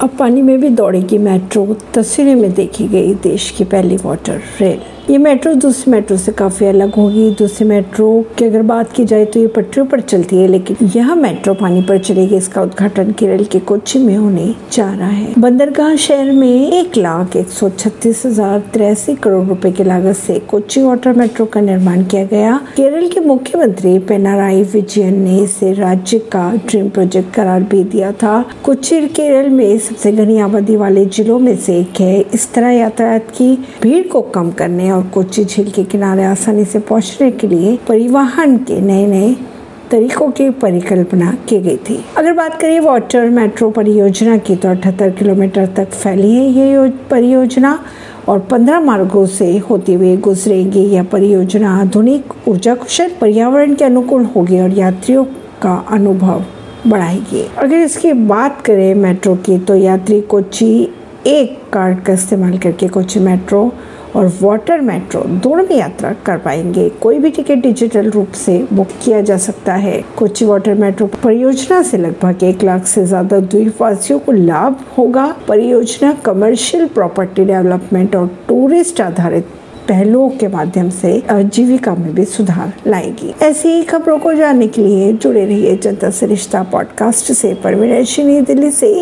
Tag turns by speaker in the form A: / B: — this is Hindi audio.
A: अब पानी में भी दौड़ेगी मेट्रो, तस्वीरें में देखी गई देश की पहली वाटर रेल। ये मेट्रो दूसरी मेट्रो से काफ़ी अलग होगी। दूसरी मेट्रो की अगर बात की जाए तो ये पटरियों पर चलती है, लेकिन यह मेट्रो पानी पर चलेगी। इसका उद्घाटन केरल के कोच्चि में होने जा रहा है। बंदरगाह शहर में एक लाख एक सौ छत्तीस हज़ार तिरासी करोड़ रुपए की लागत से कोच्चि वाटर मेट्रो का निर्माण किया गया। केरल के मुख्यमंत्री पेनाराई विजयन ने इसे राज्य का ड्रीम प्रोजेक्ट करार भी दिया था। कोच्चि केरल में सबसे घनी आबादी वाले जिलों में से एक है। इस तरह यातायात की भीड़ को कम करने और कोच्चि झील के किनारे आसानी से पहुँचने के लिए परिवहन के नए नए तरीकों की परिकल्पना की गई थी। अगर बात करें वाटर मेट्रो परियोजना की तो अठहत्तर किलोमीटर तक फैली है ये परियोजना और पंद्रह मार्गों से होते हुए गुजरेगी यह परियोजना। आधुनिक ऊर्जा कुशल पर्यावरण के अनुकूल होगी और यात्रियों का अनुभव बढ़ाएगी। अगर इसकी बात करें मेट्रो की तो यात्री कोची एक कार्ड का इस्तेमाल करके कोची मेट्रो और वाटर मेट्रो दोनों में यात्रा कर पाएँगे। कोई भी टिकट डिजिटल रूप से बुक किया जा सकता है। कोची वाटर मेट्रो परियोजना से लगभग एक लाख से ज़्यादा द्वीपवासियों को लाभ होगा। परियोजना कमर्शियल प्रॉपर्टी डेवलपमेंट और टूरिस्ट आधारित पहलुओं के माध्यम से जीविका में भी सुधार लाएगी। ऐसी ही खबरों को जानने के लिए जुड़े रहिए जनता से रिश्ता पॉडकास्ट से। परवीन दिल्ली से।